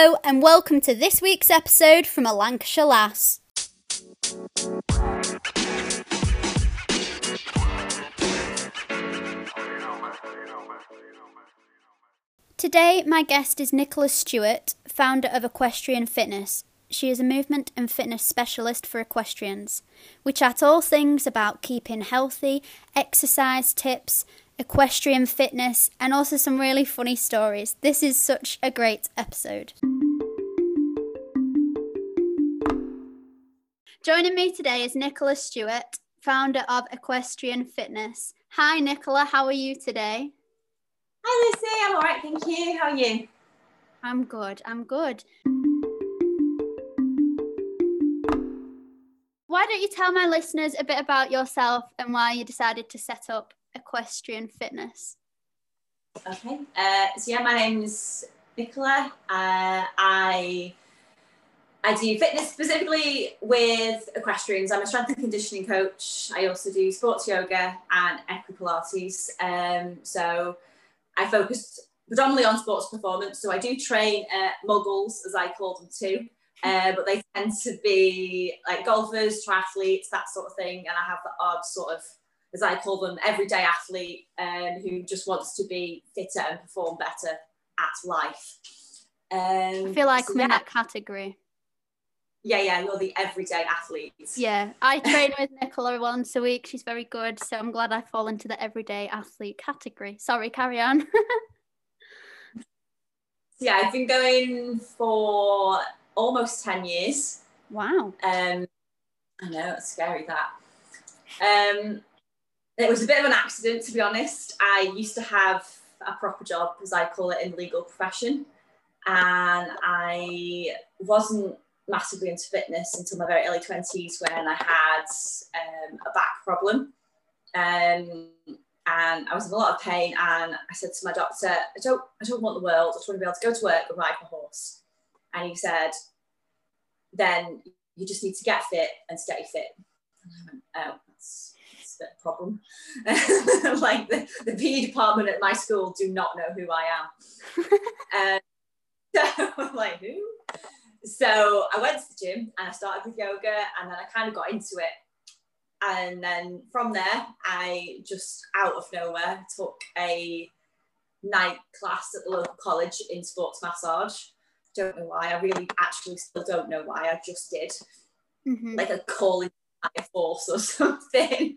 Hello, and welcome to this week's episode from a Lancashire Lass. Today, my guest is Nicola Stewart, founder of Equestrian Fitness. She is a movement and fitness specialist for equestrians. We chat all things about keeping healthy, exercise tips, equestrian fitness, and also some really funny stories. This is such a great episode. Joining me today is Nicola Stewart, founder of Equestrian Fitness. Hi, Nicola, how are you today? Hi, Lucy. I'm all right, thank you. How are you? I'm good, I'm good. Why don't you tell my listeners a bit about yourself and why you decided to set up equestrian fitness? Okay. Uh, so yeah, my name is Nicola. Uh, I I do fitness specifically with equestrians. I'm a strength and conditioning coach. I also do sports yoga and equipilates. Um, so I focus predominantly on sports performance. So I do train uh, muggles, as I call them too. Uh, but they tend to be like golfers, triathletes, that sort of thing. And I have the odd sort of as I call them, everyday athlete um, who just wants to be fitter and perform better at life. Um, I feel like so I'm yeah. in that category. Yeah, yeah, you're the everyday athlete. Yeah, I train with Nicola once a week. She's very good. So I'm glad I fall into the everyday athlete category. Sorry, carry on. yeah, I've been going for almost 10 years. Wow. Um, I know, it's scary that. Um, it was a bit of an accident, to be honest. I used to have a proper job, as I call it, in legal profession, and I wasn't massively into fitness until my very early twenties when I had um, a back problem, um, and I was in a lot of pain. And I said to my doctor, "I don't, I don't want the world. I just want to be able to go to work and ride my horse." And he said, "Then you just need to get fit and stay fit." "Oh, that's." A problem. like the, the PE department at my school do not know who I am. um, so I'm like, who? So I went to the gym and I started with yoga and then I kind of got into it. And then from there, I just out of nowhere took a night class at the local college in sports massage. Don't know why. I really actually still don't know why. I just did. Mm-hmm. Like a calling force or something.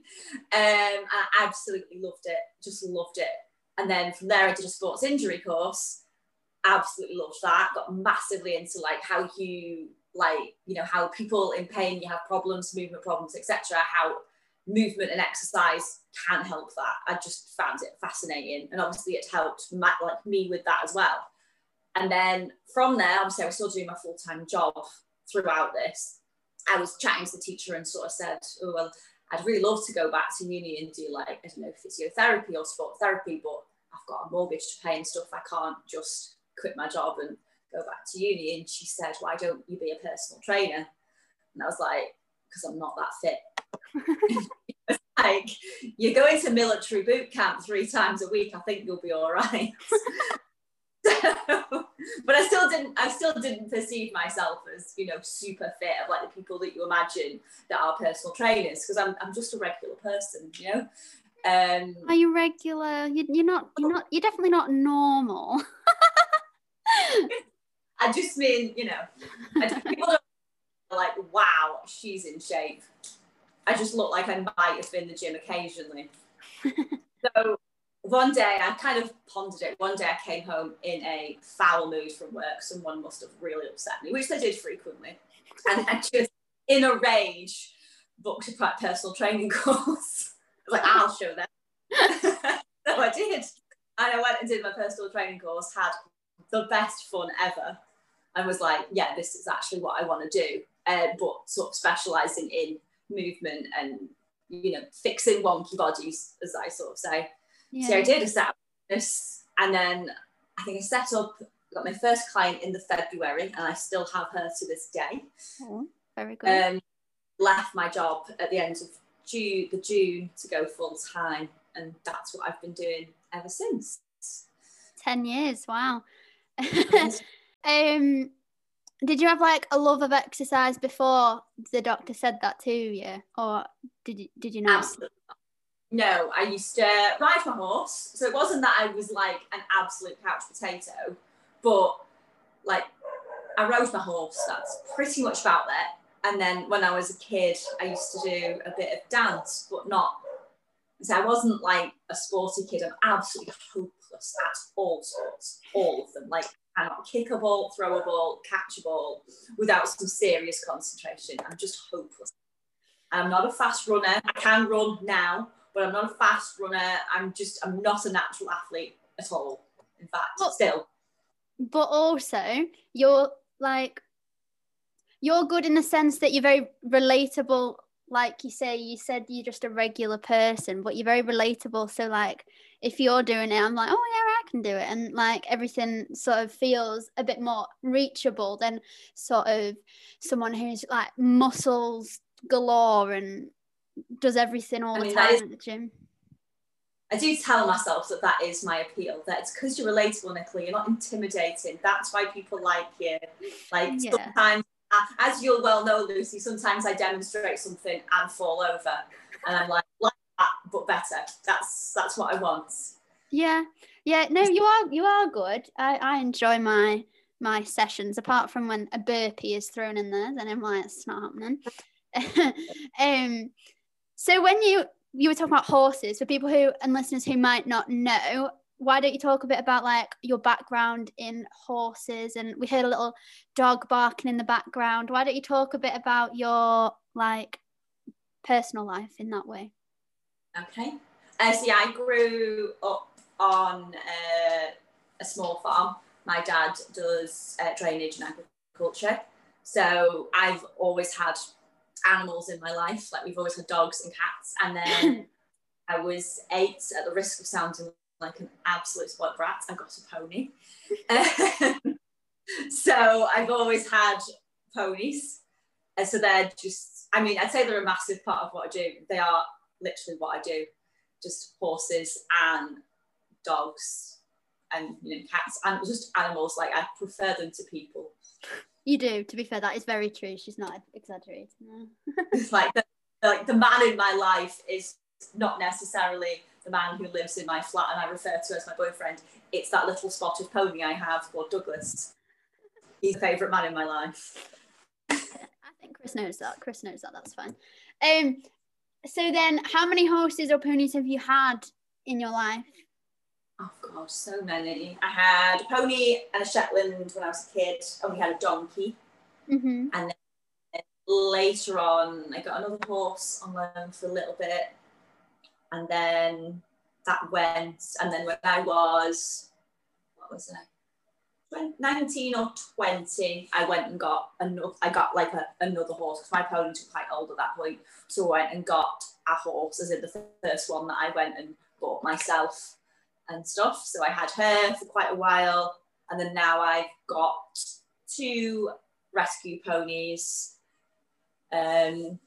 Um, I absolutely loved it, just loved it. And then from there, I did a sports injury course. Absolutely loved that. Got massively into like how you like you know how people in pain you have problems, movement problems, etc. How movement and exercise can help that. I just found it fascinating, and obviously it helped my, like me with that as well. And then from there, obviously I was still doing my full time job throughout this. I was chatting to the teacher and sort of said, oh, well, I'd really love to go back to uni and do like, I don't know, physiotherapy or sport therapy, but I've got a mortgage to pay and stuff. I can't just quit my job and go back to uni. And she said, why don't you be a personal trainer? And I was like, because I'm not that fit. like, you're going to military boot camp three times a week. I think you'll be all right. but I still didn't I still didn't perceive myself as you know super fit of like the people that you imagine that are personal trainers because I'm, I'm just a regular person you know? Um are you regular? You, you're not you're not you're definitely not normal. I just mean you know I just, people are like wow she's in shape. I just look like I might have been in the gym occasionally. So one day I kind of pondered it. One day I came home in a foul mood from work. Someone must have really upset me, which they did frequently. And I just, in a rage, booked a personal training course. I was like, I'll show them. so I did. And I went and did my personal training course, had the best fun ever, and was like, yeah, this is actually what I want to do. Uh, but sort of specializing in movement and, you know, fixing wonky bodies, as I sort of say. Yeah. So I did a set up this, and then I think I set up, got my first client in the February, and I still have her to this day. Oh, very good. Um, left my job at the end of June, the June to go full time, and that's what I've been doing ever since. Ten years, wow. Um, did you have like a love of exercise before the doctor said that to you, or did you did you not? Absolutely. not. No, I used to ride my horse, so it wasn't that I was like an absolute couch potato, but like I rode my horse. That's pretty much about it. And then when I was a kid, I used to do a bit of dance, but not. So I wasn't like a sporty kid. I'm absolutely hopeless at all sports, all of them. Like I cannot kick a ball, throw a ball, catch a ball without some serious concentration. I'm just hopeless. I'm not a fast runner. I can run now, but I'm not a fast runner. I'm just, I'm not a natural athlete at all. In fact, but, still. But also, you're like, you're good in the sense that you're very relatable. Like you say, you said you're just a regular person, but you're very relatable. So, like, if you're doing it, I'm like, oh yeah, I can do it, and like everything sort of feels a bit more reachable than sort of someone who's like muscles galore and does everything all the time is, at the gym. I do tell myself that that is my appeal. That it's because you're relatable, Nicola. You're not intimidating. That's why people like you. Like yeah. sometimes, as you'll well know, Lucy. Sometimes I demonstrate something and fall over, and I'm like, like that, but better. That's that's what I want. Yeah, yeah. No, you are you are good. I I enjoy my my sessions. Apart from when a burpee is thrown in there, then I'm like, it's not happening. um, so when you you were talking about horses for people who and listeners who might not know, why don't you talk a bit about like your background in horses? And we heard a little dog barking in the background. Why don't you talk a bit about your like personal life in that way? Okay. Uh, so yeah, I grew up on uh, a small farm. My dad does uh, drainage and agriculture. So I've always had animals in my life. Like we've always had dogs and cats. And then I was eight, at the risk of sounding like an absolute spoiled brat, I got a pony. so I've always had ponies. And so they're just, I mean, I'd say they're a massive part of what I do. They are literally what I do. Just horses and dogs and you know cats and just animals. Like I prefer them to people. You do. To be fair, that is very true. She's not exaggerating. It's like the, like the man in my life is not necessarily the man who lives in my flat and I refer to as my boyfriend. It's that little spotted pony I have called Douglas. He's a favourite man in my life. I think Chris knows that. Chris knows that. That's fine. Um. So then, how many horses or ponies have you had in your life? Oh god, so many. I had a pony and a Shetland when I was a kid, and we had a donkey. Mm-hmm. And then later on, I got another horse on loan for a little bit, and then that went. And then when I was, what was it? 19 or 20 i went and got another i got like a, another horse because my pony was quite old at that point so i went and got a horse as in the first one that i went and bought myself and stuff. So I had her for quite a while, and then now I've got two rescue ponies. Um,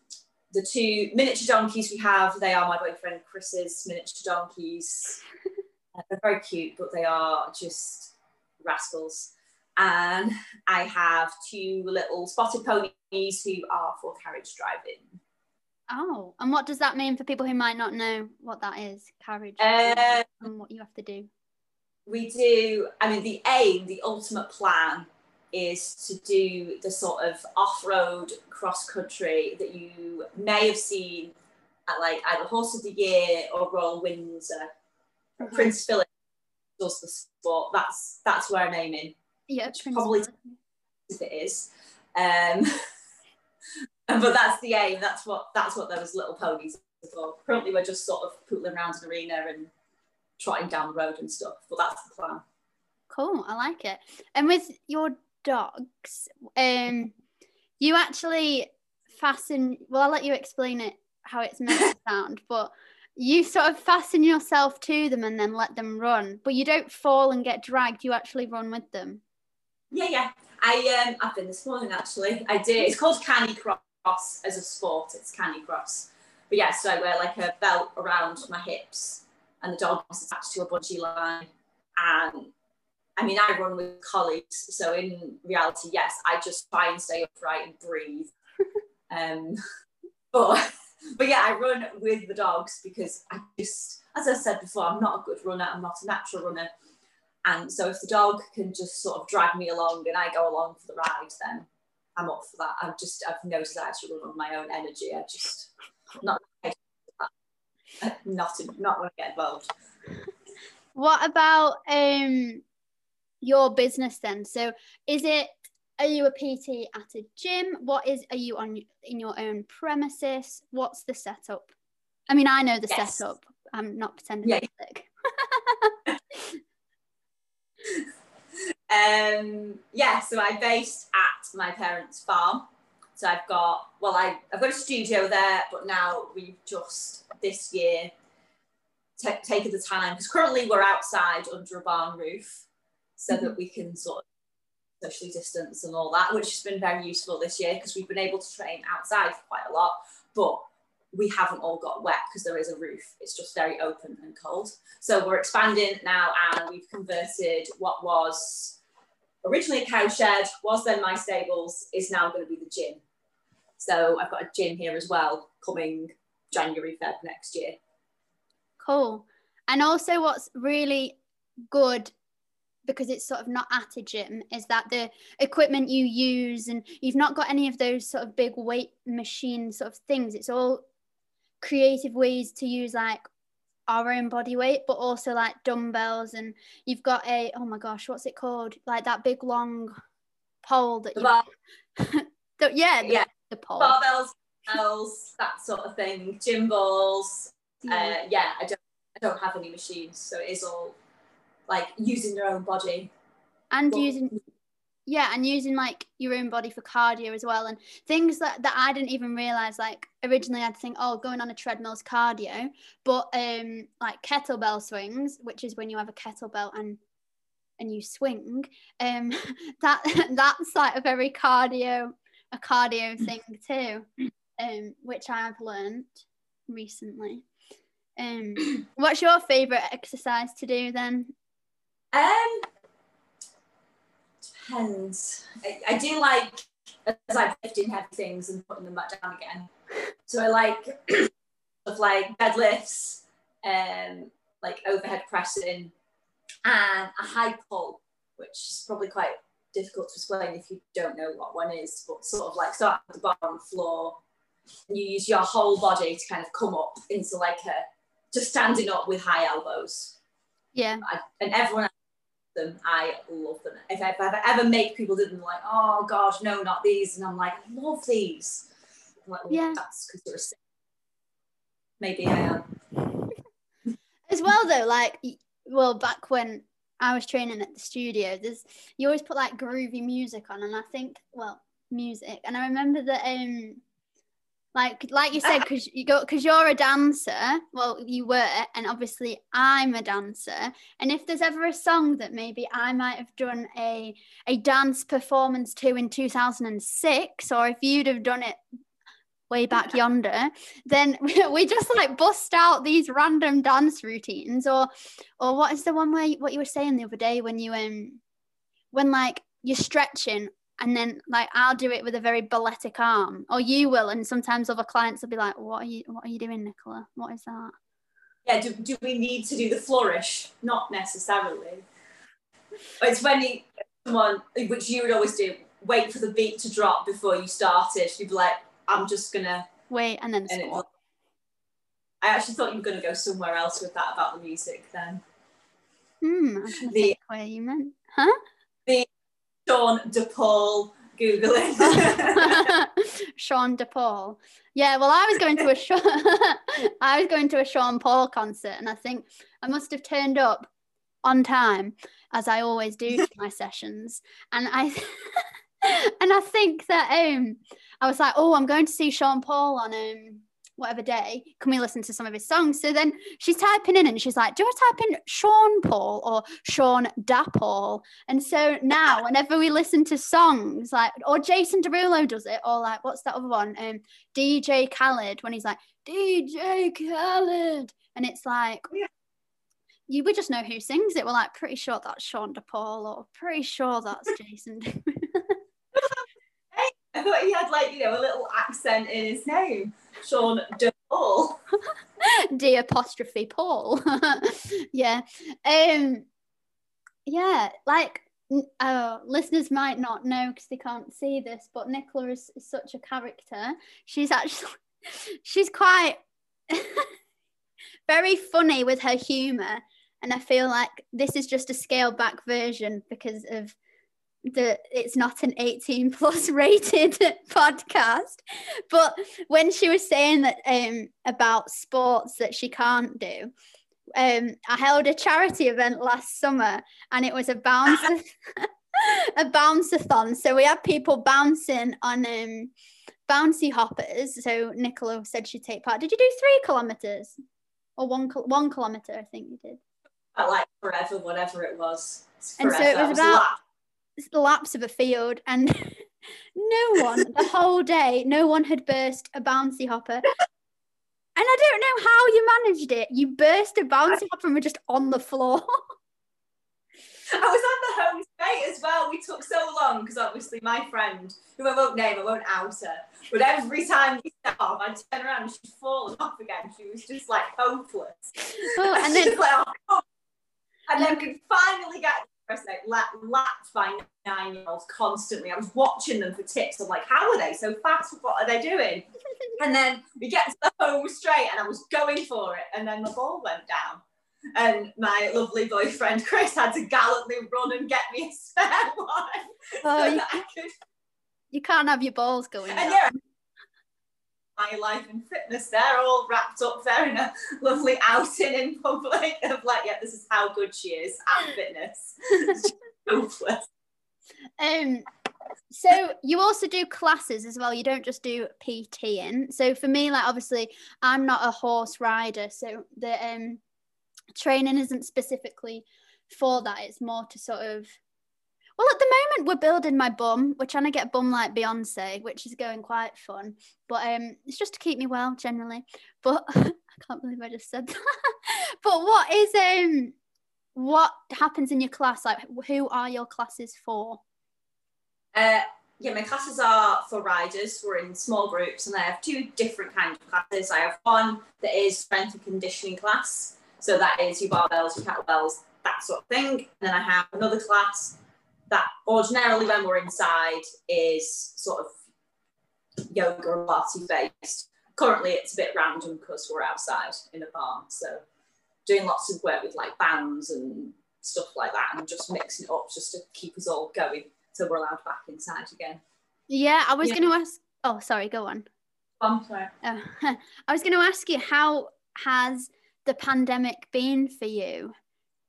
the two miniature donkeys we have, they are my boyfriend Chris's miniature donkeys. They're very cute, but they are just rascals. And I have two little spotted ponies who are for carriage driving. Oh, and what does that mean for people who might not know what that is, carriage, uh, and what you have to do? We do, I mean, the aim, the ultimate plan is to do the sort of off road cross country that you may have seen at like either Horse of the Year or Royal Windsor. Mm-hmm. Prince Philip does the sport. That's that's where I'm aiming. Yeah, probably if it is. Um, but that's the aim. That's what that's what those little ponies are for. Currently, we're just sort of pootling around an arena and trotting down the road and stuff. But that's the plan. Cool, I like it. And with your dogs, um, you actually fasten. Well, I'll let you explain it how it's meant to sound, but you sort of fasten yourself to them and then let them run, but you don't fall and get dragged. You actually run with them. Yeah, yeah. I um, I've been this morning actually. I did. It's called canicross as a sport, it's Canicross. But yeah, so I wear like a belt around my hips and the dog is attached to a bungee line and I mean, I run with colleagues, so in reality, yes, I just try and stay upright and breathe. um, but but yeah, I run with the dogs because I just, as I said before, I'm not a good runner. I'm not a natural runner, and so if the dog can just sort of drag me along and I go along for the ride, then I'm up for that. I've just I've noticed that I actually run on my own energy. I just not not not want to get involved. What about um your business then? So is it are you a PT at a gym? What is are you on in your own premises? What's the setup? I mean, I know the yes. setup. I'm not pretending yeah. um, yeah, so I'm based at my parents' farm. So I've got well, I I've got a studio there, but now we've just this year t- taken the time because currently we're outside under a barn roof, so mm-hmm. that we can sort of socially distance and all that, which has been very useful this year because we've been able to train outside for quite a lot, but we haven't all got wet because there is a roof. It's just very open and cold. So we're expanding now and we've converted what was originally a cow shed, was then my stables, is now going to be the gym. So I've got a gym here as well coming January, Feb next year. Cool. And also, what's really good because it's sort of not at a gym is that the equipment you use and you've not got any of those sort of big weight machine sort of things it's all creative ways to use like our own body weight but also like dumbbells and you've got a oh my gosh what's it called? Like that big long pole that you yeah the, yeah. the pole. Barbells bells, that sort of thing gym balls yeah. Uh, yeah i don't i don't have any machines so it is all like using your own body. And but, using yeah and using like your own body for cardio as well and things that, that i didn't even realize like originally i'd think oh going on a treadmill's cardio but um like kettlebell swings which is when you have a kettlebell and and you swing um that that's like a very cardio a cardio thing too um which i've learned recently. Um what's your favorite exercise to do then? Um, depends. I, I do like as I'm lifting heavy things and putting them back down again. So I like of like deadlifts, um, like overhead pressing, and a high pull, which is probably quite difficult to explain if you don't know what one is, but sort of like start at the bottom floor, and you use your whole body to kind of come up into like a just standing up with high elbows. Yeah. I, and everyone them. I love them. If I, I ever make people do them, like, oh gosh, no, not these, and I'm like, I love these. I'm like, well, yeah, that's because you're a sick. Maybe I am. As well, though, like, well, back when I was training at the studio, there's you always put like groovy music on, and I think, well, music, and I remember that um like like you said because you go because you're a dancer well you were and obviously i'm a dancer. And if there's ever a song that maybe i might have done a a dance performance to in 2006 or if you'd have done it way back yonder then we just like bust out these random dance routines. Or or what is the one where what you were saying the other day when you um when like you're stretching and then like I'll do it with a very balletic arm, or you will, and sometimes other clients will be like, "What are you? What are you doing, Nicola? What is that?" Yeah, do, do we need to do the flourish? Not necessarily. It's when you, someone, which you would always do, wait for the beat to drop before you started. You'd be like, "I'm just gonna wait," and then and I actually thought you were going to go somewhere else with that about the music then. Hmm, I the, where you meant, huh? The Sean DePaul googling. Sean DePaul. Yeah, well, I was going to a Sean, I was going to a Sean Paul concert, and I think I must have turned up on time, as I always do to my sessions, and I. and I think that um, I was like, oh, I'm going to see Sean Paul on um, whatever day, can we listen to some of his songs? So then she's typing in and she's like, do I type in Sean Paul or Sean Da Paul? And so now whenever we listen to songs like, or Jason Derulo does it, or like, what's that other one? Um, DJ Khaled, when he's like, DJ Khaled. And it's like, you would just know who sings it. We're like pretty sure that's Sean DePaul or pretty sure that's Jason. I thought he had like you know a little accent in his name, Sean De Paul. D apostrophe Paul. yeah. Um. Yeah, like uh, listeners might not know because they can't see this, but Nicola is, is such a character. She's actually she's quite very funny with her humor and i feel like this is just a scaled back version because of the it's not an 18 plus rated podcast. But when she was saying that um about sports that she can't do um i held a charity event last summer and it was a bounce a bounce-a-thon. So we had people bouncing on um bouncy hoppers. So nicola said she'd take part. Did you do three kilometers? Or one one kilometer i think you did. Like forever whatever it was. And so it was about laps of a field and no one the whole day no one had burst a bouncy hopper and i don't know how you managed it you burst a bouncy hopper and were just on the floor I was on the home straight as well. We took so long because obviously my friend, who I won't name, I won't out her, but every time we set off, I'd turn around and she'd fallen off again. She was just like hopeless. Oh, and then like, oh, and then could finally get like lapped by nine year olds constantly. I was watching them for tips. I'm like, how are they so fast? What are they doing? and then we get to the home straight, and I was going for it, and then the ball went down. And my lovely boyfriend Chris had to gallantly run and get me a spare one. Oh, so you, could... you, can't have your balls going. And yeah, my life and fitness there, all wrapped up there in a lovely outing in public of like, yeah, this is how good she is at fitness. um, so you also do classes as well. You don't just do PT in. So for me, like obviously, I'm not a horse rider, so the um training isn't specifically for that. It's more to sort of well, at the moment, we're building my bum. We're trying to get a bum like Beyonce, which is going quite fun. But um, it's just to keep me well generally. But I can't believe I just said that. but what is um, what happens in your class? Like, who are your classes for? Uh, yeah, my classes are for riders. We're in small groups, and I have two different kinds of classes. I have one that is strength and conditioning class, so that is your barbells, your kettlebells, that sort of thing. And then I have another class that ordinarily when we're inside is sort of yoga or Pilates based. Currently, it's a bit random because we're outside in a barn. So, doing lots of work with like bands and stuff like that, and just mixing it up just to keep us all going so we're allowed back inside again. Yeah, I was yeah. going to ask. Oh, sorry, go on. I'm sorry. Uh, I was going to ask you how has the pandemic been for you?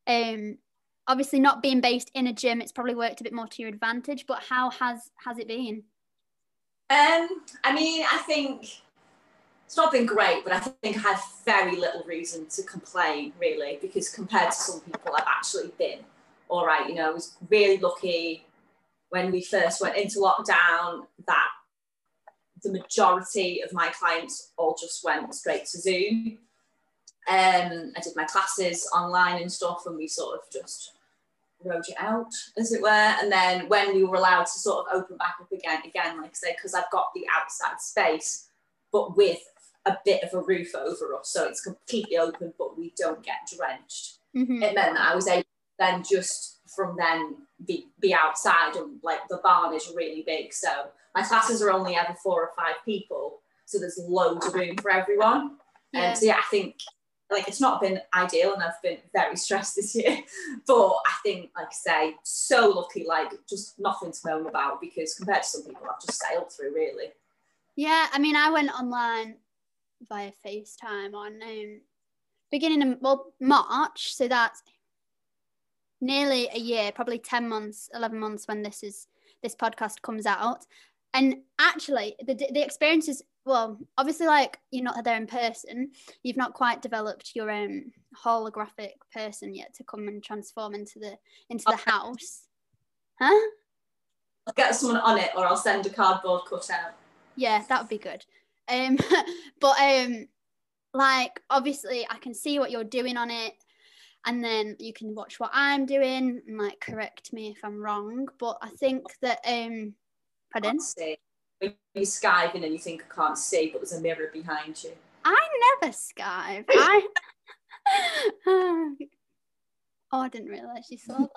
Um, obviously not being based in a gym it's probably worked a bit more to your advantage but how has has it been? Um i mean i think it's not been great but i think i have very little reason to complain really because compared to some people i've actually been all right. You know i was really lucky when we first went into lockdown that the majority of my clients all just went straight to zoom. Um, I did my classes online and stuff, and we sort of just wrote it out, as it were. And then when we were allowed to sort of open back up again, again, like I say, because I've got the outside space, but with a bit of a roof over us, so it's completely open, but we don't get drenched. Mm-hmm. It meant that I was able to then just from then be, be outside, and like the barn is really big, so my classes are only ever four or five people, so there's loads of room for everyone. And yeah. Um, so yeah, I think like it's not been ideal and I've been very stressed this year. But I think, like I say, so lucky, like just nothing to moan about because compared to some people I've just sailed through really. Yeah, I mean I went online via FaceTime on um, beginning of well March, so that's nearly a year, probably 10 months, 11 months when this is this podcast comes out. And actually the the experience is well, obviously, like you're not there in person, you've not quite developed your own holographic person yet to come and transform into the into the house. Huh? I'll get someone on it, or I'll send a cardboard cutout. Yeah, that would be good. Um, but um, like obviously, I can see what you're doing on it. and then you can watch what I'm doing and like correct me if I'm wrong. But I think that um pardon? See. You're skiving and you think I can't see, but there's a mirror behind you. I never skive. I oh, I didn't realise you saw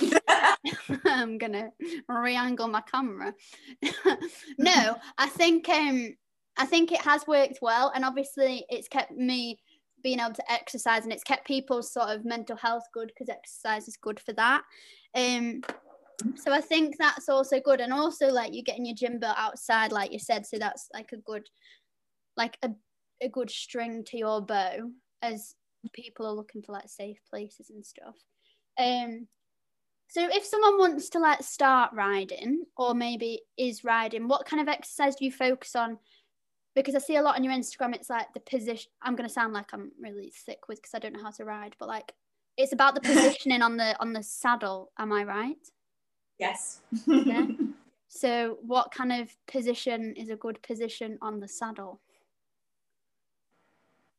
that. I'm gonna re-angle my camera. no, I think um I think it has worked well, and obviously it's kept me being able to exercise, and it's kept people's sort of mental health good because exercise is good for that. Um, so I think that's also good, and also like you're getting your gym built outside, like you said, so that's like a good, like a a good string to your bow as people are looking for like safe places and stuff. Um, so if someone wants to like start riding or maybe is riding, what kind of exercise do you focus on? Because I see a lot on your Instagram, it's like the position. I'm gonna sound like I'm really thick with because I don't know how to ride, but like it's about the positioning on the on the saddle. Am I right? Yes. yeah. So what kind of position is a good position on the saddle?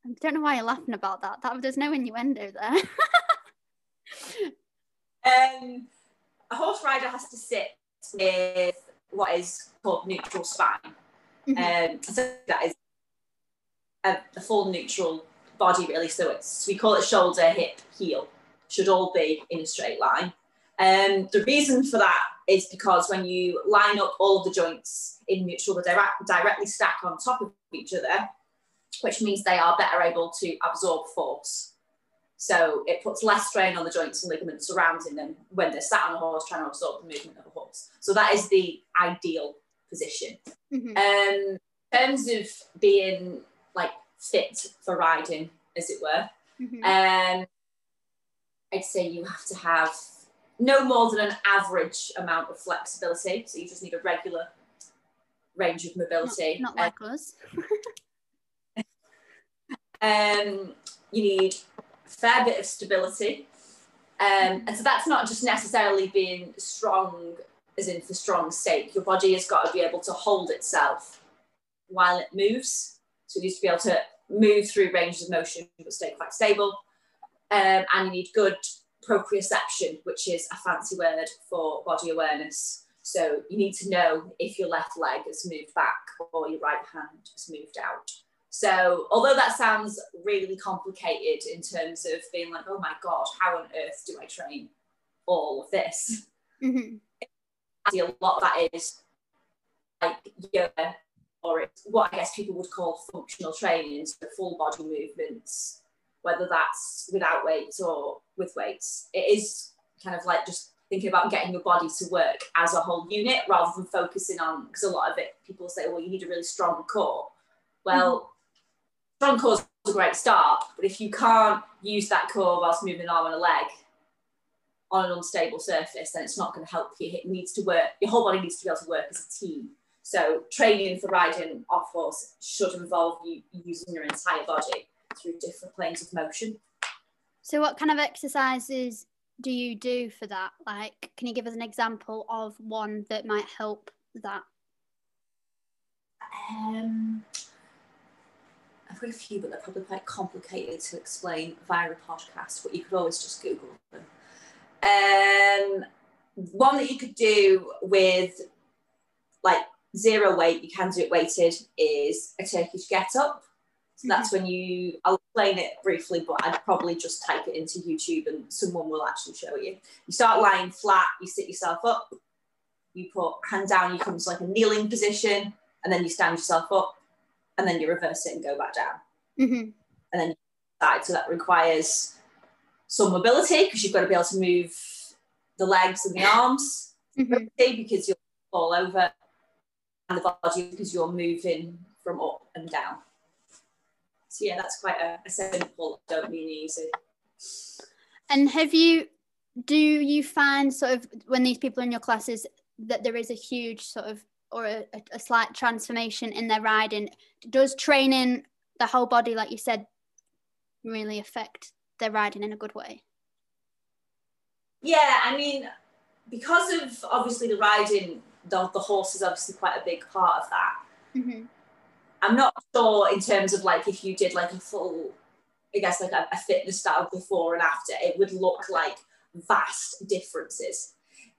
I don't know why you're laughing about that. That there's no innuendo there. um, a horse rider has to sit with what is called neutral spine. Mm-hmm. Um, so that is a, a, full neutral body, really. So it's we call it shoulder, hip, heel. Should all be in a straight line. Um, the reason for that is because when you line up all the joints in neutral, they direct, directly stack on top of each other which means they are better able to absorb force. So it puts less strain on the joints and ligaments surrounding them when they're sat on a horse trying to absorb the movement of a horse. So that is the ideal position. Mm-hmm. Um, in terms of being like fit for riding, as it were, mm-hmm. um, I'd say you have to have no more than an average amount of flexibility. So you just need a regular range of mobility. Not, not like uh, us. Um, you need a fair bit of stability. Um, and so that's not just necessarily being strong, as in for strong sake. Your body has got to be able to hold itself while it moves. So it needs to be able to move through ranges of motion but stay quite stable. Um, and you need good proprioception, which is a fancy word for body awareness. So you need to know if your left leg has moved back or your right hand has moved out. So, although that sounds really complicated in terms of being like, oh my God, how on earth do I train all of this? Mm-hmm. A lot of that is like yoga, or it's what I guess people would call functional training, so full body movements, whether that's without weights or with weights. It is kind of like just thinking about getting your body to work as a whole unit rather than focusing on, because a lot of it, people say, well, you need a really strong core. Well, mm-hmm strong core is a great start, but if you can't use that core whilst moving an arm and a leg on an unstable surface, then it's not going to help you. It needs to work. Your whole body needs to be able to work as a team. So training for riding off horse should involve you using your entire body through different planes of motion. So, what kind of exercises do you do for that? Like, can you give us an example of one that might help that? Um, I've got a few, but they're probably quite complicated to explain via a podcast, but you could always just Google them. Um, one that you could do with like zero weight, you can do it weighted, is a Turkish get up. So mm-hmm. that's when you, I'll explain it briefly, but I'd probably just type it into YouTube and someone will actually show you. You start lying flat, you sit yourself up, you put hand down, you come to like a kneeling position, and then you stand yourself up, and then you reverse it and go back down. Mm-hmm. And then side. So that requires some mobility because you've got to be able to move the legs and the arms mm-hmm. because you'll fall over and the body because you're moving from up and down. So yeah, that's quite a, a simple, don't mean easy. And have you do you find sort of when these people are in your classes that there is a huge sort of or a, a slight transformation in their riding does training the whole body like you said really affect their riding in a good way yeah i mean because of obviously the riding the, the horse is obviously quite a big part of that mm-hmm. I'm not sure in terms of like if you did like a full I guess like a, a fitness style before and after, it would look like vast differences.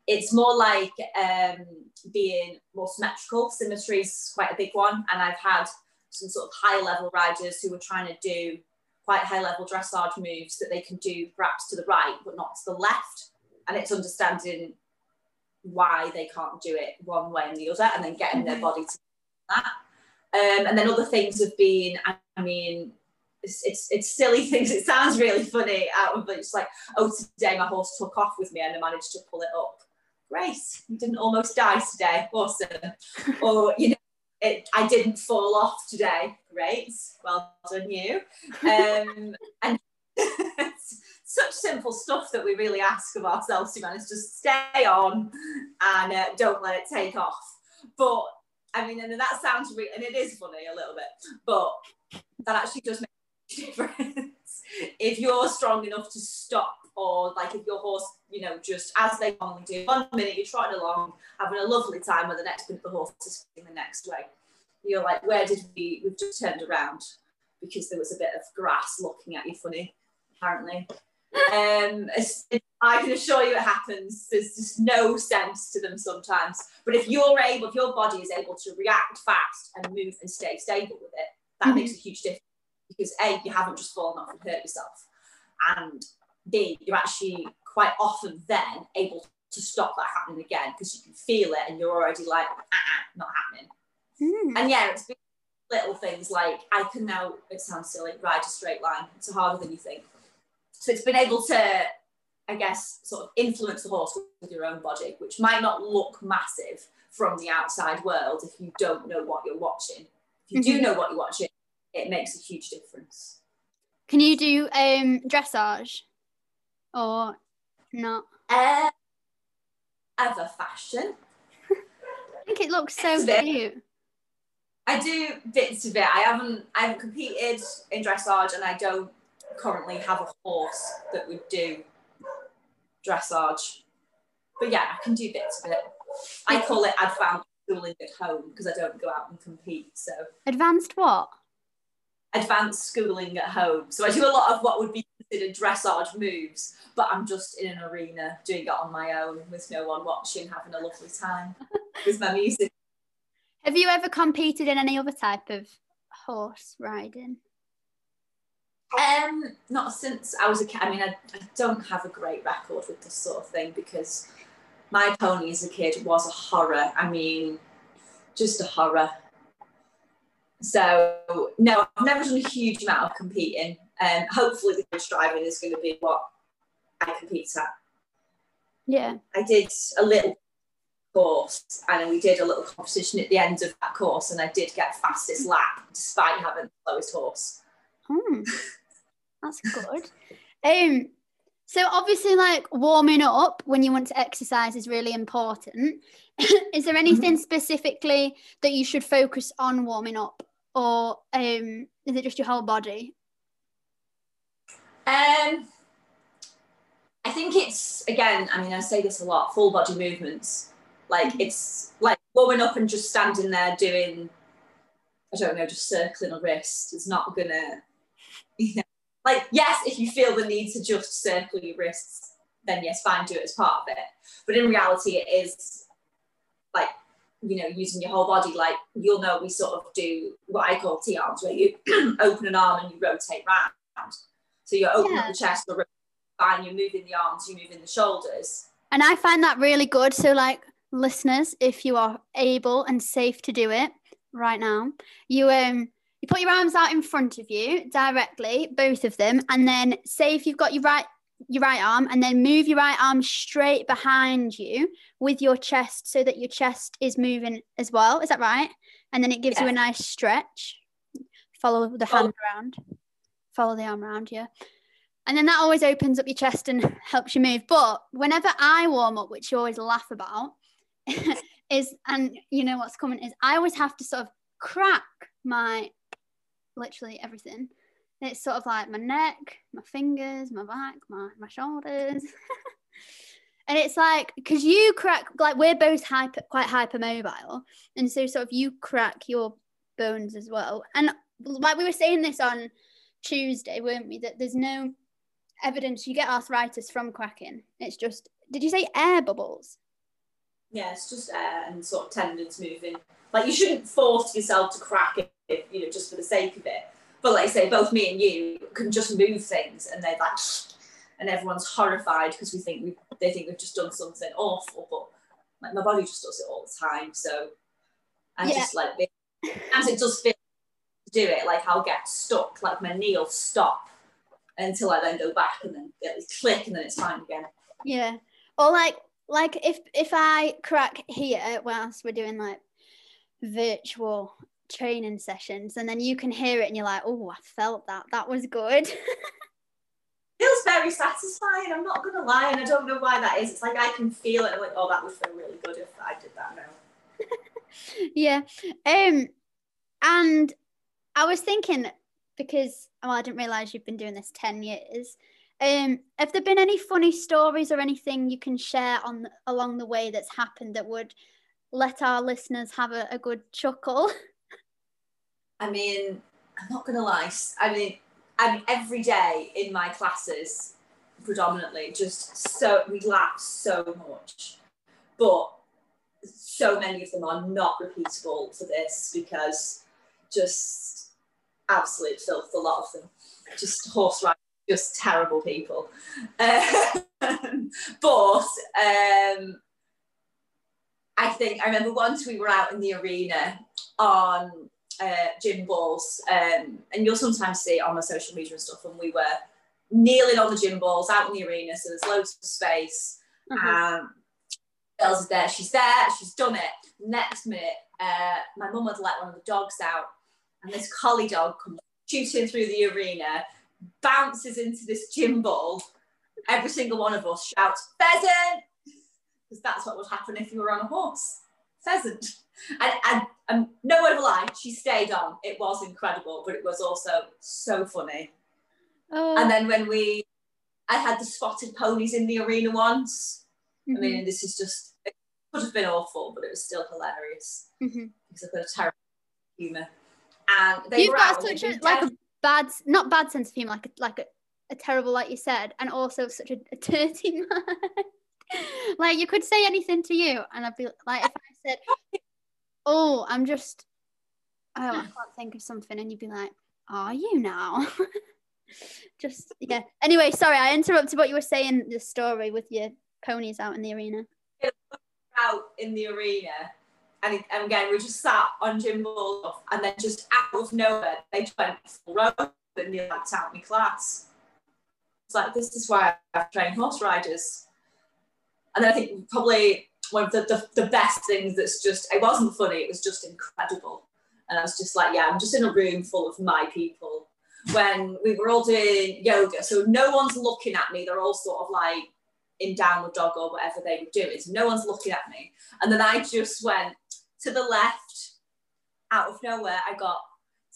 It's more like um, being more symmetrical. Symmetry is quite a big one, and I've had some sort of high level riders who were trying to do quite high level dressage moves that they can do perhaps to the right but not to the left. And it's understanding why they can't do it one way and the other and then getting their mm-hmm. body to that. Um, and then other things have been, I mean, it's, it's, it's silly things. It sounds really funny out of. It's like, oh, today my horse took off with me and I managed to pull it up. Great, you didn't almost die today. Awesome. or, you know, it, I didn't fall off today. Great, well done you. Um, and such simple stuff that we really ask of ourselves to manage. Just stay on and uh, don't let it take off. But I mean, and that sounds real, and it is funny a little bit, but that actually does make a difference. if you're strong enough to stop, or like if your horse, you know, just as they normally do, one minute you're trotting along, having a lovely time, and the next minute the horse is going the next way. You're like, where did we? We've just turned around because there was a bit of grass looking at you funny, apparently. Um, I can assure you it happens. There's just no sense to them sometimes. But if you're able, if your body is able to react fast and move and stay stable with it, that mm-hmm. makes a huge difference because A, you haven't just fallen off and hurt yourself. And B, you're actually quite often then able to stop that happening again because you can feel it and you're already like, ah, not happening. Mm. And yeah, it's little things like I can now, it sounds silly, ride a straight line. It's harder than you think. So it's been able to, I guess, sort of influence the horse with your own body, which might not look massive from the outside world if you don't know what you're watching. If you mm-hmm. do know what you're watching, it makes a huge difference. Can you do um, dressage or not? Uh, ever fashion. I think it looks so cute. I do bits of it. I haven't I haven't competed in dressage and I don't currently have a horse that would do dressage. But yeah, I can do bits of it. I call it advanced schooling at home because I don't go out and compete. So advanced what? Advanced schooling at home. So I do a lot of what would be considered dressage moves, but I'm just in an arena doing it on my own with no one watching, having a lovely time with my music. Have you ever competed in any other type of horse riding? Um, not since I was a kid. I mean, I, I don't have a great record with this sort of thing because my pony as a kid was a horror. I mean, just a horror. So no, I've never done a huge amount of competing. And um, hopefully the coach driving is going to be what I compete at. Yeah. I did a little course and we did a little competition at the end of that course and I did get fastest lap despite having the slowest horse. Hmm. That's good. um, so obviously, like warming up when you want to exercise is really important. is there anything mm-hmm. specifically that you should focus on warming up, or um, is it just your whole body? Um, I think it's again. I mean, I say this a lot: full body movements. Like mm-hmm. it's like warming up and just standing there doing, I don't know, just circling a wrist is not gonna, you know, like yes if you feel the need to just circle your wrists then yes fine do it as part of it. But in reality it is like you know using your whole body. Like you'll know we sort of do what i call t arms where you open an arm and you rotate round. So you're opening yeah. the chest or fine you're moving the arms you're moving the shoulders. And i find that really good. So like listeners if you are able and safe to do it right now you um you put your arms out in front of you directly, both of them, and then say if you've got your right your right arm and then move your right arm straight behind you with your chest so that your chest is moving as well. Is that right? And then it gives yeah. you a nice stretch. Follow the hand oh. around. Follow the arm around, yeah. And then that always opens up your chest and helps you move. But whenever I warm up, which you always laugh about, is and you know what's coming is I always have to sort of crack my literally everything. It's sort of like my neck, my fingers, my back, my, my shoulders. and it's like, because you crack, like we're both hyper, quite hypermobile. And so sort of you crack your bones as well. And like we were saying this on Tuesday, weren't we? That there's no evidence you get arthritis from cracking. It's just, did you say air bubbles? Yeah, it's just air and sort of tendons moving. Like you shouldn't force yourself to crack it, you know, just for the sake of it. But like I say, both me and you can just move things, and they're like, and everyone's horrified because we think we they think we've just done something awful, but like my body just does it all the time. So I yeah. just like as it does feel do it, like I'll get stuck, like my knee will stop until I then go back and then it click and then it's fine again. Yeah. Or like like if if I crack here whilst we're doing like virtual training sessions and then you can hear it and you're like, oh, I felt that. That was good. feels very satisfying. I'm not gonna lie, and I don't know why that is. It's like I can feel it. I'm like, oh, that would feel really good if I did that now. yeah. Um, and I was thinking because oh, I didn't realize you've been doing this ten years. Um, have there been any funny stories or anything you can share on along the way that's happened that would let our listeners have a, a good chuckle? I mean, I'm not gonna lie. I mean, I mean, every day in my classes, predominantly, just so we laugh so much, but so many of them are not repeatable for this because just absolute filth. A lot of them, just horse riding, just terrible people. Um, but um, I think I remember once we were out in the arena on uh, gym balls, um, and you'll sometimes see it on my social media and stuff. And we were kneeling on the gym balls out in the arena, so there's loads of space. Mm-hmm. Um, girls is there, she's there, she's done it. Next minute, uh, my mum had let one of the dogs out, and this collie dog comes shooting through the arena, bounces into this gym ball. Every single one of us shouts, pheasant! Because that's what would happen if you were on a horse. Pheasant. And, and, and no word of a lie, she stayed on. It was incredible, but it was also so funny. Oh. And then when we, I had the spotted ponies in the arena once. Mm-hmm. I mean, this is just, it could have been awful, but it was still hilarious mm-hmm. because I've got a terrible humour. And they You've got such a, like a bad, not bad sense of humour, like a, like a, a terrible, like you said, and also such a, a dirty mind. like you could say anything to you, and I'd be like, if I said, oh, I'm just, oh, I can't think of something. And you'd be like, are you now? just, yeah. Anyway, sorry, I interrupted what you were saying, the story with your ponies out in the arena. Out in the arena. And, and again, we just sat on gym ball and then just out of nowhere, they just went full road and they like out my class. It's like, this is why I train horse riders. And then I think probably one of the, the, the best things that's just, it wasn't funny, it was just incredible. And I was just like, yeah, I'm just in a room full of my people. When we were all doing yoga, so no one's looking at me, they're all sort of like in downward dog or whatever they were doing. So no one's looking at me. And then I just went to the left, out of nowhere, I got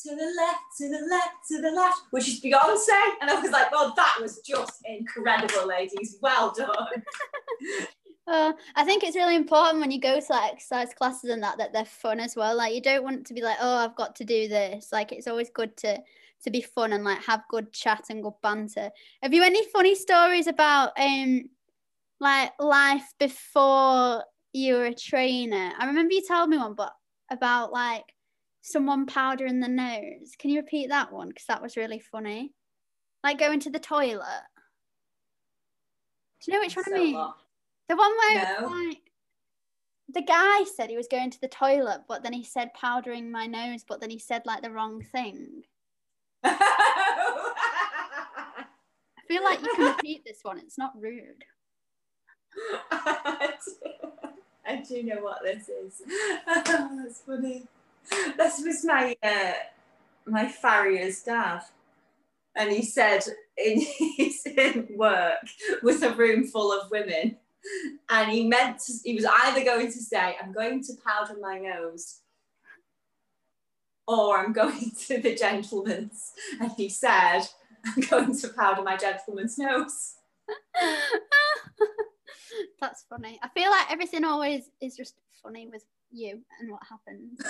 to the left, to the left, to the left, which is Beyonce. And I was like, well, that was just incredible, ladies. Well done. Uh, I think it's really important when you go to like exercise classes and that that they're fun as well. Like you don't want to be like, oh, I've got to do this. Like it's always good to to be fun and like have good chat and good banter. Have you any funny stories about um like life before you were a trainer? I remember you told me one, but about like someone powdering the nose. Can you repeat that one? Because that was really funny. Like going to the toilet. Do you know which one so I mean? The one where no. like the guy said he was going to the toilet, but then he said powdering my nose, but then he said like the wrong thing. I feel like you can repeat this one. It's not rude. I do know what this is. that's funny. This was my uh, my farrier's dad, and he said in his work with a room full of women and he meant to, he was either going to say, I'm going to powder my nose or I'm going to the gentleman's. And he said, I'm going to powder my gentleman's nose. That's funny. I feel like everything always is just funny with you and what happens.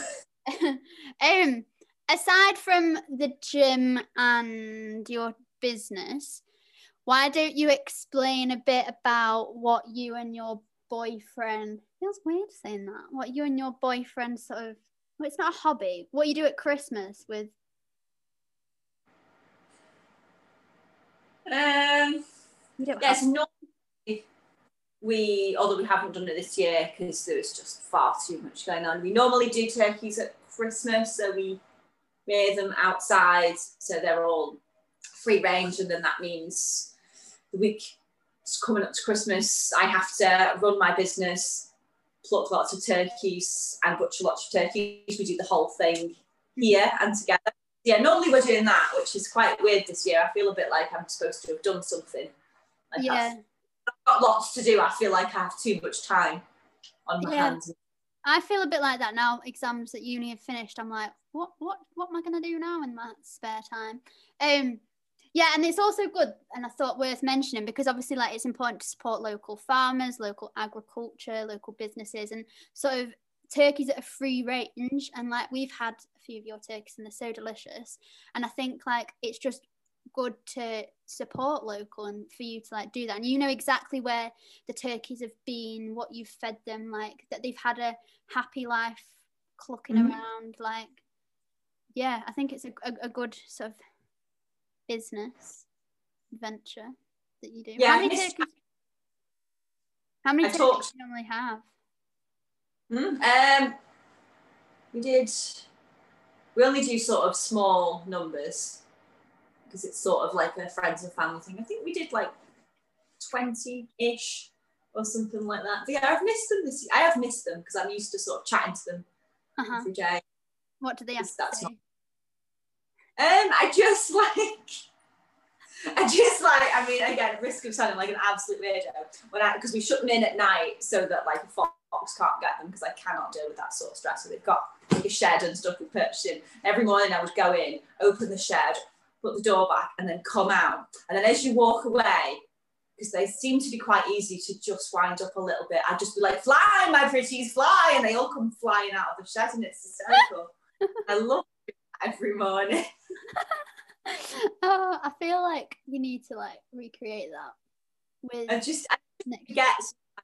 um, aside from the gym and your business, why don't you explain a bit about what you and your boyfriend feels weird saying that what you and your boyfriend sort of well, it's not a hobby what you do at christmas with Um, yes, have- normally we, although we haven't done it this year because there was just far too much going on. We normally do turkeys at Christmas, so we rear them outside, so they're all free range, and then that means the week it's coming up to Christmas, I have to run my business, pluck lots of turkeys, and butcher lots of turkeys. We do the whole thing here and together yeah, normally we're doing that, which is quite weird this year. I feel a bit like I'm supposed to have done something. Like yeah I've, got lots to do. I feel like I have too much time on my Yeah. hands. i feel a bit like that now exams at uni have finished i'm like what what what am i going to do now in my spare time um yeah and it's also good and i thought worth mentioning because obviously like it's important to support local farmers local agriculture local businesses and sort of turkeys at a free range and like we've had a few of your turkeys and they're so delicious and i think like it's just good to support local and for you to like do that and you know exactly where the turkeys have been what you've fed them like that they've had a happy life clucking Mhm. around like yeah i think it's a, a, a good sort of business venture that you do Yeah, how many turkeys how many talked- do you normally have Hmm? Um, we did. We only do sort of small numbers because it's sort of like a friends and family thing. I think we did like twenty-ish or something like that. But yeah, I've missed them this. Year. I have missed them because I'm used to sort of chatting to them uh-huh every day. what do they ask? That's not- I just like, I just like, I mean, again, risk of sounding like an absolute weirdo when I, because we shut them in at night so that like a fox can't get them because I cannot deal with that sort of stress. So they've got like a shed and stuff we purchased in. Every morning I would go in, open the shed, put the door back, and then come out. And then as you walk away, because they seem to be quite easy to just wind up a little bit, I'd just be like, fly, my pretties, fly. And they all come flying out of the shed and it's hysterical. I love every morning. oh i feel like you need to like recreate that with I just I get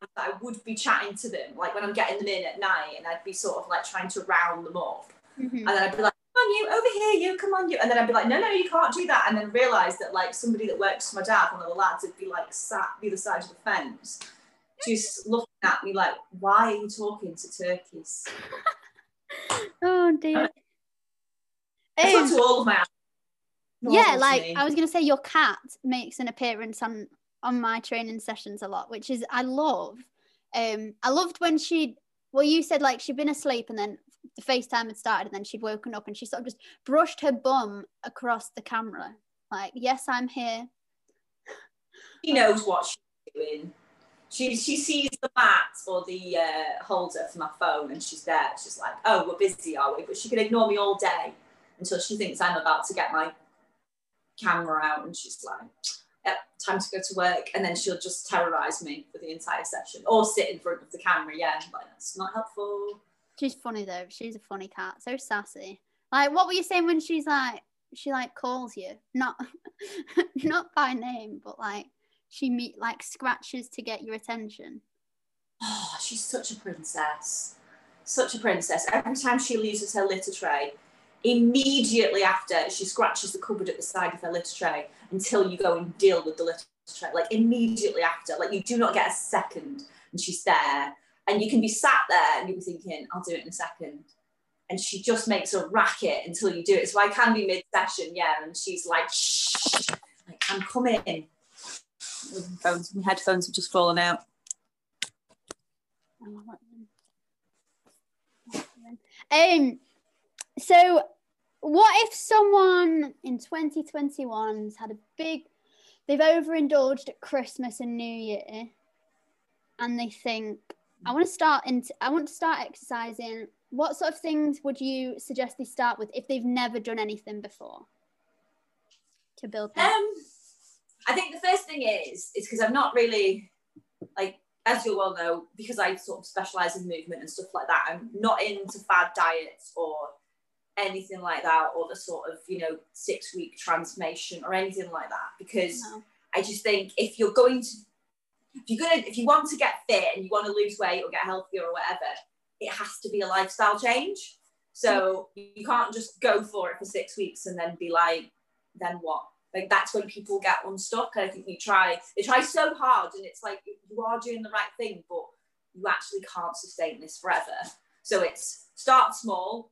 that I would be chatting to them, like when I'm getting them in at night, and I'd be sort of like trying to round them up, Mhm. and then I'd be like, "Come on, you over here, you come on, you," and then I'd be like, "No, no, you can't do that," and then realise that like somebody that works for my dad, one of the lads, would be like sat the other side of the fence, just looking at me like, "Why are you talking to turkeys?" oh dear I talk Um, to all of my. yeah like me. i was gonna say your cat makes an appearance on on my training sessions a lot which is i love um i loved when she well you said like she'd been asleep and then the facetime had started and then she'd woken up and she sort of just brushed her bum across the camera like yes i'm here she knows what she's doing. She she sees the mat or the uh, holder for my phone, and she's there. She's like, "Oh, we're busy, are we?" But she can ignore me all day until she thinks I'm about to get my camera out, and she's like, "Yep, time to go to work." And then she'll just terrorize me for the entire session, or sit in front of the camera. Yeah, like that's not helpful. she's funny though she's a funny cat so sassy like what were you saying when she's like she like calls you not not by name but like she meet like scratches to get your attention Oh, she's such a princess. Such a princess. Every time she loses her litter tray, immediately after she scratches the cupboard at the side of her litter tray until you go and deal with the litter tray. Like immediately after. Like you do not get a second and she's there. And you can be sat there and you'll be thinking, I'll do it in a second. And she just makes a racket until you do it. So I can be mid-session, yeah, and she's like, shh, like, I'm coming. My Phones, my headphones have just fallen out. What then? Um, so what if someone in 2021's had a big, they've overindulged at Christmas and New Year, and they think, I want to start into, I want to start exercising. What sort of things would you suggest they start with if they've never done anything before to build? Them? Um, I think the first thing is is because I'm not really like as you well know because I sort of specialize in movement and stuff like that. I'm not into fad diets or anything like that or the sort of you know six week transformation or anything like that because No. I just think if you're going to if you're gonna if you want to get fit and you want to lose weight or get healthier or whatever, it has to be a lifestyle change. So you can't just go for it for six weeks and then be like, then what? Like that's when people get unstuck. And I think you try they try so hard and it's like you are doing the right thing, but you actually can't sustain this forever. So it's start small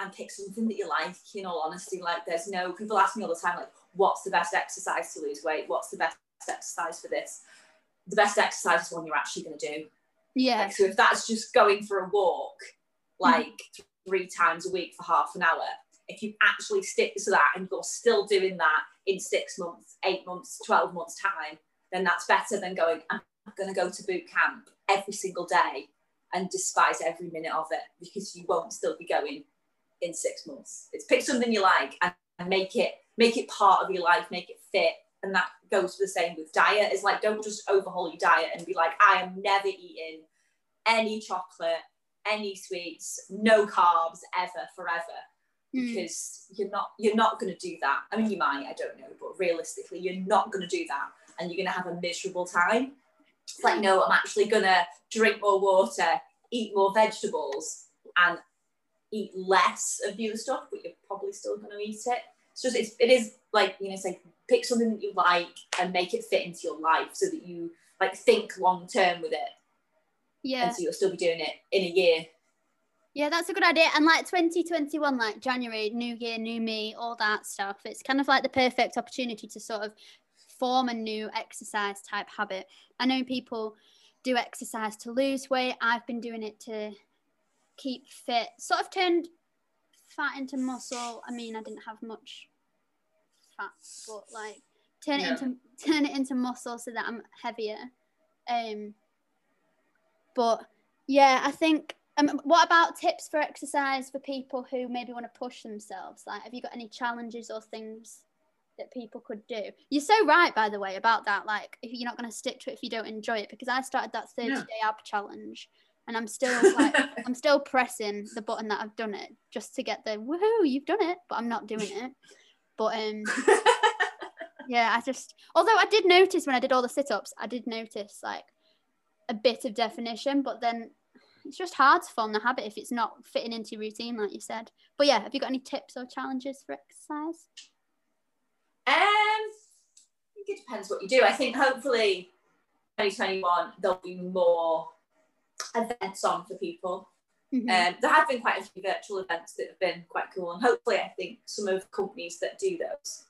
and pick something that you like, in all honesty. Like there's no people ask me all the time, like, what's the best exercise to lose weight? What's the best exercise for this? The best exercise is one you're actually gonna do. Yeah. Like, so if that's just going for a walk, mm-hmm. like three times a week for half an hour, if you actually stick to that and you're still doing that in six months, eight months, 12 months time, then that's better than going, I'm going to go to boot camp every single day and despise every minute of it because you won't still be going in six months. It's pick something you like and, and make it, make it part of your life, make it fit. And that goes for the same with diet. Is like, don't just overhaul your diet and be like, I am never eating any chocolate, any sweets, no carbs ever, forever. Mm. Because you're not you're not going to do that. I mean, you might, I don't know, but realistically, you're not going to do that, and you're going to have a miserable time. It's like, no, I'm actually going to drink more water, eat more vegetables, and eat less of the other stuff, but you're probably still going to eat it. It's just it's, it is like you know, it's like pick something that you like and make it fit into your life so that you like think long term with it, Yeah. and so you'll still be doing it in a year. Yeah, that's a good idea. And like 2021, like January, new year, new me, all that stuff. It's kind of like the perfect opportunity to sort of form a new exercise type habit. I know people do exercise to lose weight. I've been doing it to keep fit, sort of turned fat into muscle. I mean, I didn't have much fat, but like turn it Yeah. into turn it into muscle so that I'm heavier. Um but yeah, I think um, what about tips for exercise for people who maybe want to push themselves? Like, have you got any challenges or things that people could do? You're so right, by the way, about that. Like, if you're not going to stick to it if you don't enjoy it, because I started that 30 Yeah. day ab challenge, and I'm still like, I'm still pressing the button that I've done it just to get the woohoo, you've done it, but I'm not doing it. But um, yeah, I just although I did notice when I did all the sit ups, I did notice like a bit of definition, but then it's just hard to form the habit if it's not fitting into your routine, like you said. But yeah, have you got any tips or challenges for exercise? Um, I think it depends what you do. I think hopefully 2021 there'll be more events on for people. Mhm. Um, there have been quite a few virtual events that have been quite cool, and hopefully, I think some of the companies that do those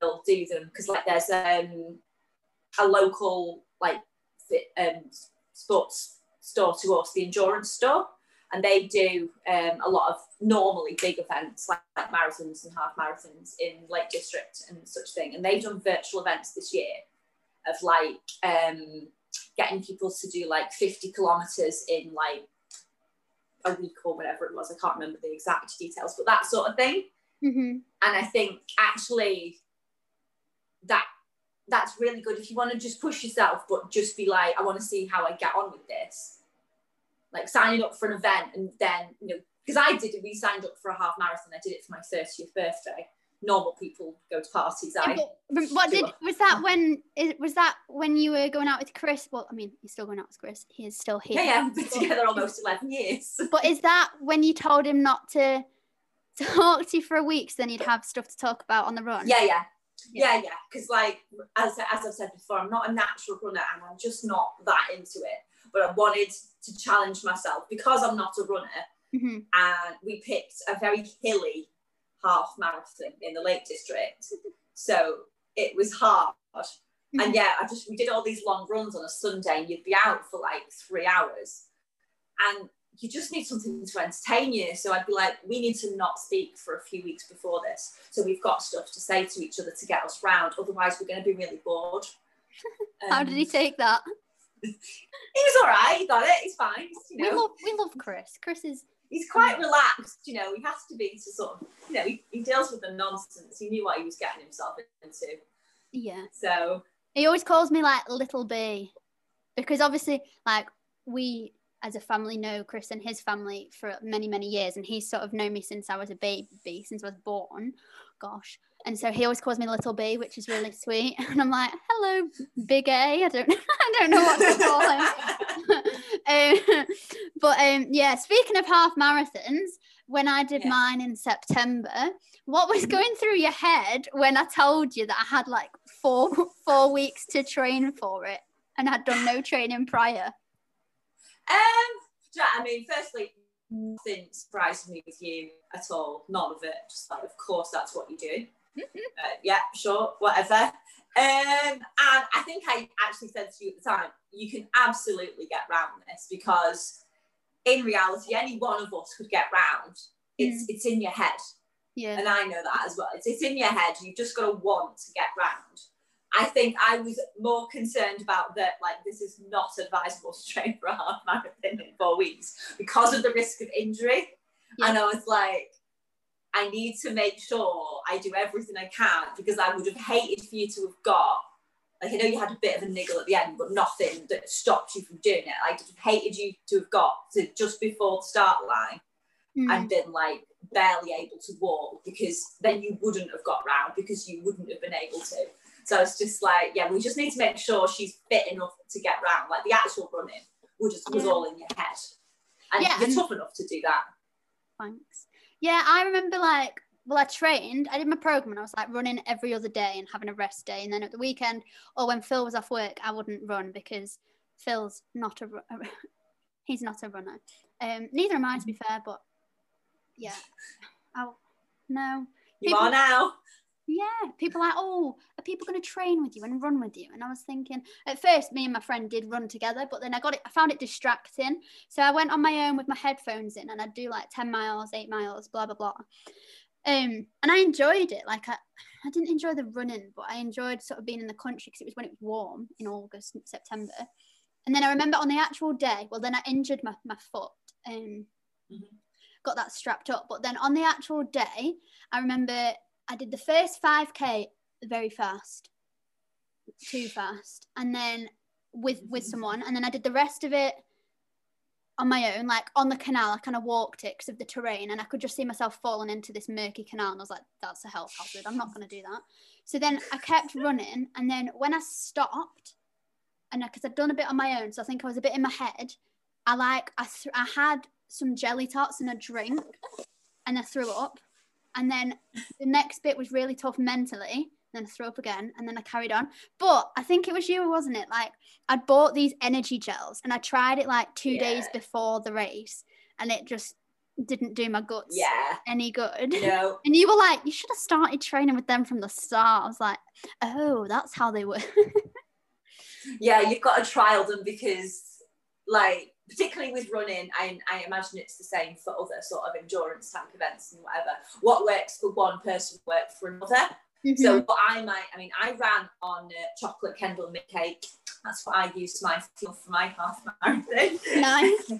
will do them because, like, there's um, a local like fit, um, sports store to us, the Endurance Store, and they do um, a lot of normally big events like, like marathons and half marathons in Lake District and such thing, and they've done virtual events this year of like um, getting people to do like 50 kilometers in like a week or whatever it was. I can't remember the exact details, but that sort of thing. Mhm. And I think actually that that's really good if you want to just push yourself, but just be like, I want to see how I get on with this. Like signing up for an event and then, you know, because I did it, we signed up for a half marathon. I did it for my 30th birthday. Normal people go to parties. I Yeah, but what did was that when was that when you were going out with Chris? Well, I mean, you're still going out with Chris. He is still here. yeah, yeah, we've been together almost 11 years. But is that when you told him not to talk to you for a week, so then you'd have stuff to talk about on the run? Yeah, yeah. Yeah, yeah. Because like as as I've said before, I'm not a natural runner and I'm just not that into it. But I wanted to challenge myself because I'm not a runner hmm and we picked a very hilly half marathon in the Lake District. So it was hard. And yeah, I just we did all these long runs on a Sunday and you'd be out for like three hours. And you just need something to entertain you. So I'd be like, we need to not speak for a few weeks before this. So we've got stuff to say to each other to get us round. Otherwise, we're going to be really bored. How Um, did he take that? He was all right. He got it. He's fine. You We love we love Chris. Chris is he's quite relaxed. You know, he has to be to sort of, you know, he, he deals with the nonsense. He knew what he was getting himself into. yeah. So He always calls me like little B because obviously like we as a family know Chris and his family for many, many years. And he's sort of known me since I was a baby, since I was born. Gosh. And so he always calls me Little B, which is really sweet. And I'm like, hello, Big A. I don't, I don't know what to call him. um, but um, yeah, speaking of half marathons, when I did yeah. mine in September, what was mm-hmm. going through your head when I told you that I had like four four weeks to train for it and had done no training prior? Um, I mean, firstly, nothing surprised me with you at all. None of it. Just like, of course, that's what you do. Mm-hmm. uh, yeah, sure, whatever. Um, and I think I actually said to you at the time, you can absolutely get round this because in reality, any one of us could get round. It's mm. it's in your head. Yeah. And I know that as well. It's, it's in your head. You've just got to want to get round. I think I was more concerned about that, like, this is not advisable to train for a half marathon in four weeks because of the risk of injury. Yeah. And I was like, I need to make sure I do everything I can because I would have hated for you to have got, like, I know you had a bit of a niggle at the end, but nothing that stopped you from doing it. I would have hated you to have got to just before the start line mm. and been like barely able to walk because then you wouldn't have got round because you wouldn't have been able to. So it's just like, yeah, we just need to make sure she's fit enough to get round. Like the actual running was just was yeah. all in your head. And yeah, you're and tough enough to do that. Thanks. Yeah, I remember like well, I trained, I did my program and I was like running every other day and having a rest day. And then at the weekend, or when Phil was off work, I wouldn't run because Phil's not a, he's not a runner. Um, neither am I, to be fair, but yeah. Oh, no. You People, are now. Yeah, people are like, oh, are people going to train with you and run with you? And I was thinking, at first, me and my friend did run together, but then I got it, I found it distracting. So I went on my own with my headphones in and I'd do like 10 miles, eight miles, blah, blah, blah. Um, and I enjoyed it. Like, I, I didn't enjoy the running, but I enjoyed sort of being in the country because it was when it was warm in August, September. And then I remember on the actual day, well, then I injured my, my foot. Um, mm-hmm. Got that strapped up. But then on the actual day, I remember I did the first 5k very fast, too fast, and then with with someone, and then I did the rest of it on my own, like on the canal. I kind of walked it because of the terrain, and I could just see myself falling into this murky canal. And I was like, "That's a health hazard. I'm not going to do that." So then I kept running, and then when I stopped, and because I'd done a bit on my own, so I think I was a bit in my head. I like I th- I had some jelly tots and a drink, and I threw up, and then the next bit was really tough mentally. Then I threw up again, and then I carried on. But I think it was you, wasn't it? Like I'd bought these energy gels, and I tried it like two yeah. days before the race, and it just didn't do my guts yeah. any good. No. And you were like, you should have started training with them from the start. I was like, oh, that's how they were. yeah, you've got to trial them because, like, particularly with running, I, I imagine it's the same for other sort of endurance type events and whatever. What works for one person works for another. Mm-hmm. So what I might, I mean, I ran on uh, chocolate Kendal mint cake. That's what I used my fuel for my half marathon. Nice.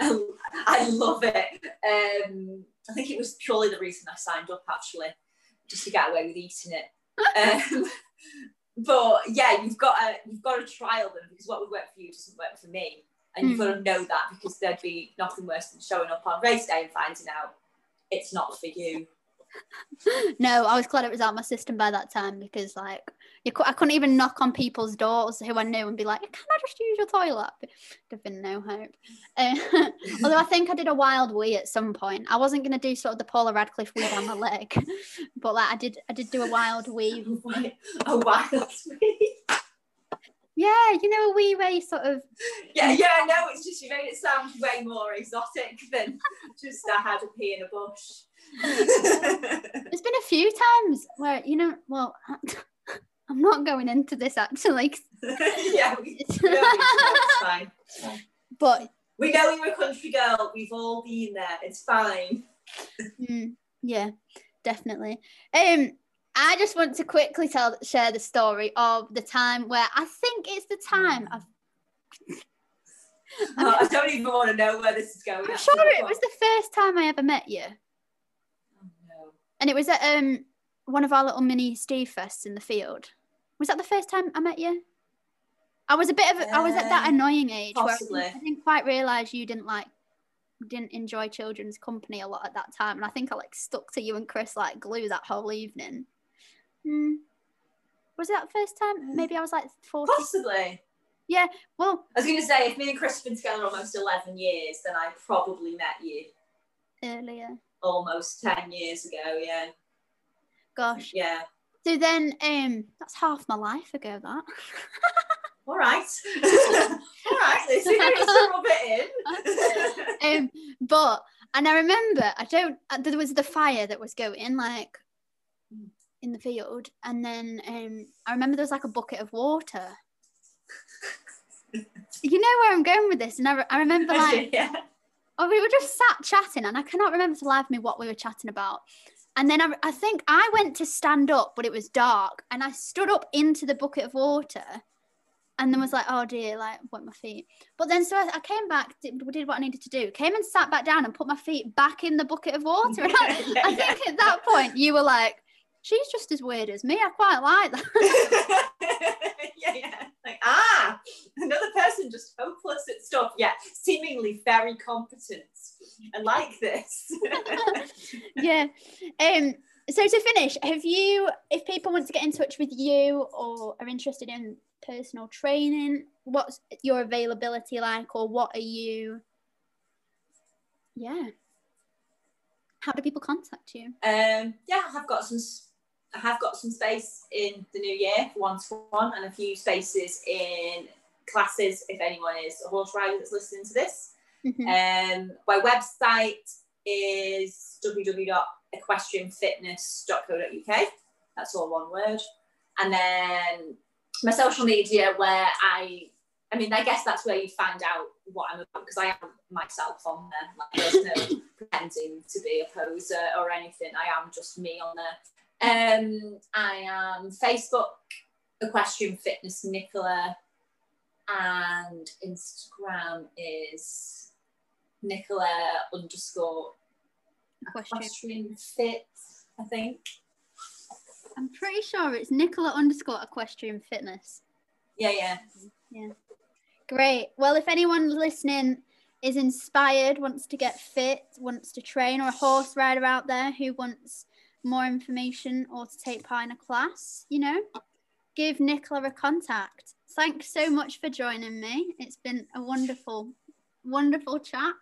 I love it. Um, I think it was purely the reason I signed up actually, just to get away with eating it. Um, but yeah, you've got to you've got to trial them because what would work for you doesn't work for me and you've got to know that because there'd be nothing worse than showing up on race day and finding out it's not for you. no, I was glad it was out my system by that time because, like, you I couldn't even knock on people's doors who I knew and be like, "Can I just use your toilet?" There'd been no hope. Uh, although I think I did a wild wee at some point. I wasn't going to do sort of the Paula Radcliffe wee down my leg, but like I did, I did do a wild wee. a wild wee. Yeah, you know, a wee way sort of. Yeah, yeah, I know. It's just you made it sound way more exotic than just I had a pee in a bush. There's been a few times where you know, well, I'm not going into this actually. yeah, we, it's fine. But we know you're a country girl. We've all been there. It's fine. Mm, yeah, definitely. Um, I just want to quickly tell share the story of the time where I think it's the time I've oh, I don't even want to know where this is going. I'm sure it was the first time I ever met you. Oh, no. And it was at um one of our little mini Steve fests in the field. Was that the first time I met you? I was a bit of I was at that Uh, annoying age where I possibly. didn't, I didn't quite realize you didn't like didn't enjoy children's company a lot at that time, and I think I like stuck to you and Chris like glue that whole evening. Hmm. Was it that first time? Maybe I was like forty. Possibly. Yeah, well, I was going to say, if me and Chris have been together almost 11 years, then I probably met you earlier. almost 10 years ago. Yeah. Gosh. Yeah. So then, um, that's half my life ago. That. All right. All right. See if to rub it in. um, but and I remember I don't. uh, There was the fire that was going like in the field, and then um, I remember there was like a bucket of water. You know where I'm going with this, and I, re- I remember like yeah. oh, we were just sat chatting, and I cannot remember to live me what we were chatting about. And then I, I think I went to stand up, but it was dark, and I stood up into the bucket of water, and then was like, "Oh dear, like wet my feet." But then so I, I came back, did, did what I needed to do, came and sat back down and put my feet back in the bucket of water. I, I think at that point you were like, "She's just as weird as me. I quite like that." yeah, yeah. Like, ah, another person just hopeless at stuff, yet seemingly very competent. I like this. yeah. Um. So to finish, have you, if people want to get in touch with you or are interested in personal training, what's your availability like, or what are you? Yeah. How do people contact you? um, yeah, I have got some. I have got some space in the new year for one to one, and a few spaces in classes. If anyone is a horse rider that's listening to this, Mhm. Um, my website is www.equestrianfitness.co.uk. That's all one word. And then my social media, where I, I mean, I guess that's where you find out what I'm about because I am myself on there. Like, there's no pretending to be a poser or anything. I am just me on there. Um, I am Facebook, Equestrian Fitness Nicola, and Instagram is Nicola underscore equestrian fit, I think. I'm pretty sure it's Nicola underscore equestrian fitness. Yeah, Yeah, yeah. Great. Well, if anyone listening is inspired, wants to get fit, wants to train, or a horse rider out there who wants more information or to take part in a class, you know, give Nicola a contact. Thanks so much for joining me. It's been a wonderful, wonderful chat.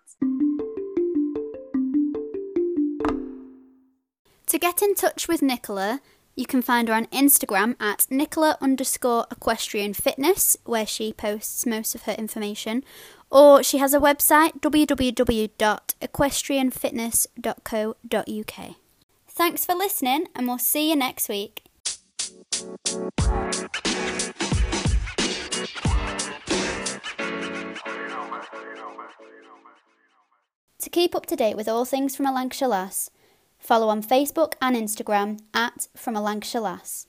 To get in touch with Nicola, you can find her on Instagram at Nicola underscore equestrian fitness, where she posts most of her information, or she has a website www.equestrianfitness.co.uk. Thanks for listening, and we'll see you next week. To keep up to date with all things from a Lancashire Lass, follow on Facebook and Instagram at From a Lancashire Lass.